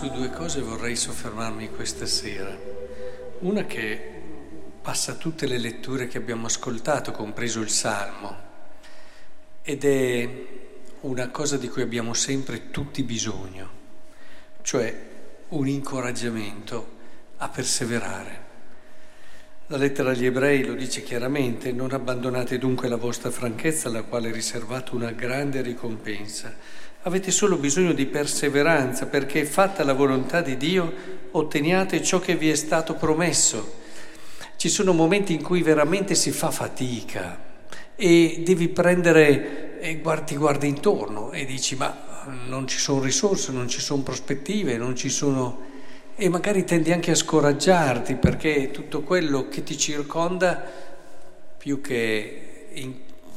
su due cose vorrei soffermarmi questa sera. Una che passa tutte le letture che abbiamo ascoltato, compreso il Salmo, ed è una cosa di cui abbiamo sempre tutti bisogno, cioè un incoraggiamento a perseverare. La lettera agli ebrei lo dice chiaramente, non abbandonate dunque la vostra franchezza alla quale è riservata una grande ricompensa Avete solo bisogno di perseveranza perché fatta la volontà di Dio otteniate ciò che vi è stato promesso. Ci sono momenti in cui veramente si fa fatica e devi prendere e guardi, guardi intorno e dici ma non ci sono risorse, non ci sono prospettive, non ci sono... e magari tendi anche a scoraggiarti perché tutto quello che ti circonda, più che in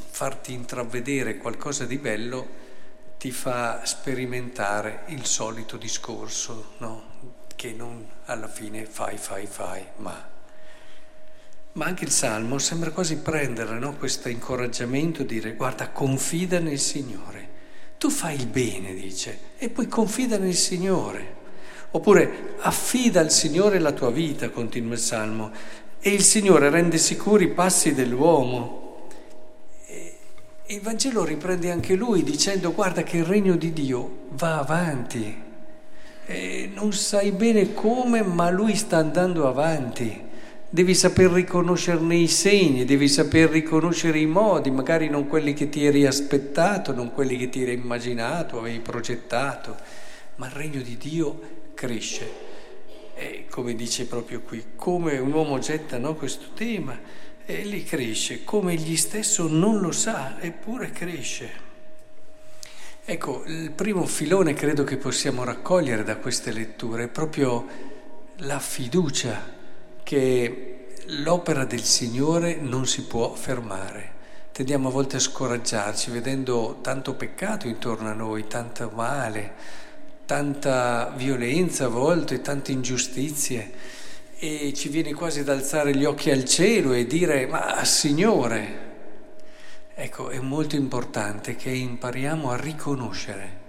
farti intravedere qualcosa di bello, ti fa sperimentare il solito discorso, no? che non alla fine fai, fai, fai, ma... Ma anche il Salmo sembra quasi prendere no? questo incoraggiamento, dire guarda, confida nel Signore. Tu fai il bene, dice, e poi confida nel Signore. Oppure affida al Signore la tua vita, continua il Salmo, e il Signore rende sicuri i passi dell'uomo. Il Vangelo riprende anche lui dicendo guarda che il regno di Dio va avanti. E non sai bene come, ma lui sta andando avanti. Devi saper riconoscerne i segni, devi saper riconoscere i modi, magari non quelli che ti eri aspettato, non quelli che ti eri immaginato, avevi progettato, ma il regno di Dio cresce. E come dice proprio qui, come un uomo getta no, questo tema, egli cresce come egli stesso non lo sa, eppure cresce. Ecco, il primo filone credo che possiamo raccogliere da queste letture è proprio la fiducia che l'opera del Signore non si può fermare. Tendiamo a volte a scoraggiarci vedendo tanto peccato intorno a noi, tanto male, tanta violenza a volte, tante ingiustizie e ci viene quasi ad alzare gli occhi al cielo e dire ma Signore, ecco è molto importante che impariamo a riconoscere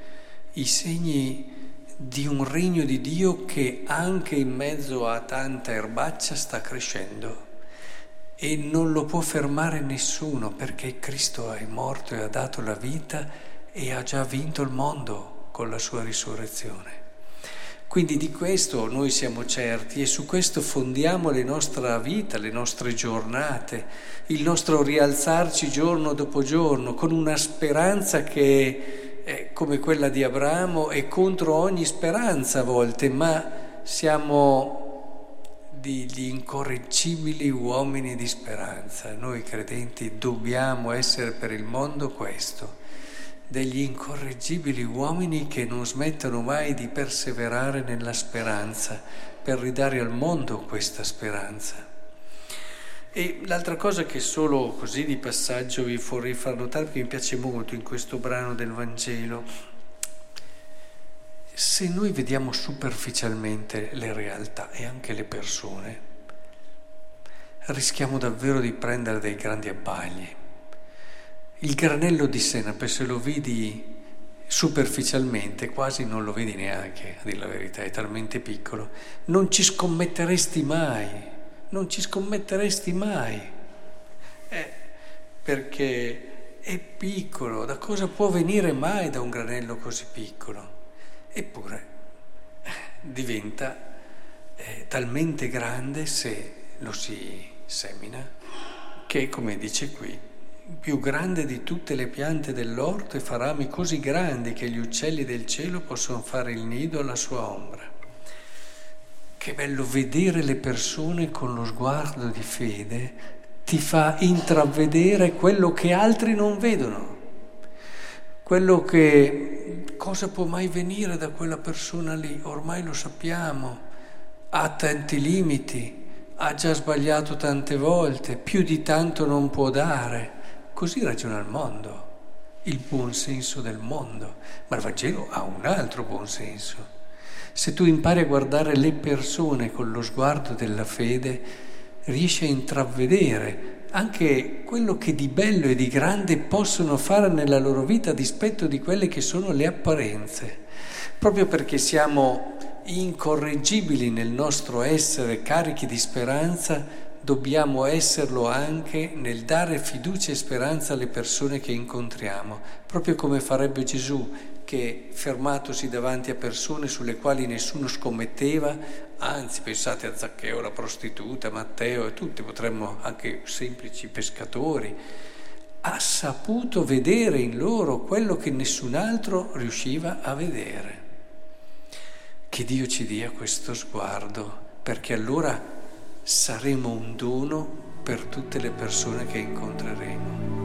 i segni di un regno di Dio che anche in mezzo a tanta erbaccia sta crescendo e non lo può fermare nessuno perché Cristo è morto e ha dato la vita e ha già vinto il mondo con la sua risurrezione. Quindi di questo noi siamo certi e su questo fondiamo la nostra vita, le nostre giornate, il nostro rialzarci giorno dopo giorno con una speranza che è come quella di Abramo è contro ogni speranza a volte, ma siamo degli incorreggibili uomini di speranza. Noi credenti dobbiamo essere per il mondo questo degli incorreggibili uomini che non smettono mai di perseverare nella speranza per ridare al mondo questa speranza. E l'altra cosa che solo così di passaggio vi vorrei far notare, che mi piace molto in questo brano del Vangelo, se noi vediamo superficialmente le realtà e anche le persone, rischiamo davvero di prendere dei grandi abbagli il granello di senape, se lo vedi superficialmente, quasi non lo vedi neanche, a dire la verità, è talmente piccolo. Non ci scommetteresti mai, non ci scommetteresti mai. Eh, perché è piccolo, da cosa può venire mai da un granello così piccolo? Eppure eh, diventa eh, talmente grande se lo si semina che, come dice qui, più grande di tutte le piante dell'orto e fa rami così grandi che gli uccelli del cielo possono fare il nido alla sua ombra. Che bello vedere le persone con lo sguardo di fede, ti fa intravedere quello che altri non vedono. Quello che cosa può mai venire da quella persona lì, ormai lo sappiamo, ha tanti limiti, ha già sbagliato tante volte, più di tanto non può dare Così ragiona il mondo, il buon senso del mondo, ma il Vangelo ha un altro buon senso. Se tu impari a guardare le persone con lo sguardo della fede, riesci a intravedere anche quello che di bello e di grande possono fare nella loro vita a dispetto di quelle che sono le apparenze. Proprio perché siamo incorreggibili nel nostro essere carichi di speranza, dobbiamo esserlo anche nel dare fiducia e speranza alle persone che incontriamo, proprio come farebbe Gesù che fermatosi davanti a persone sulle quali nessuno scommetteva, anzi pensate a Zaccheo, la prostituta, Matteo e tutti, potremmo anche semplici pescatori, ha saputo vedere in loro quello che nessun altro riusciva a vedere. Che Dio ci dia questo sguardo, perché allora saremo un dono per tutte le persone che incontreremo.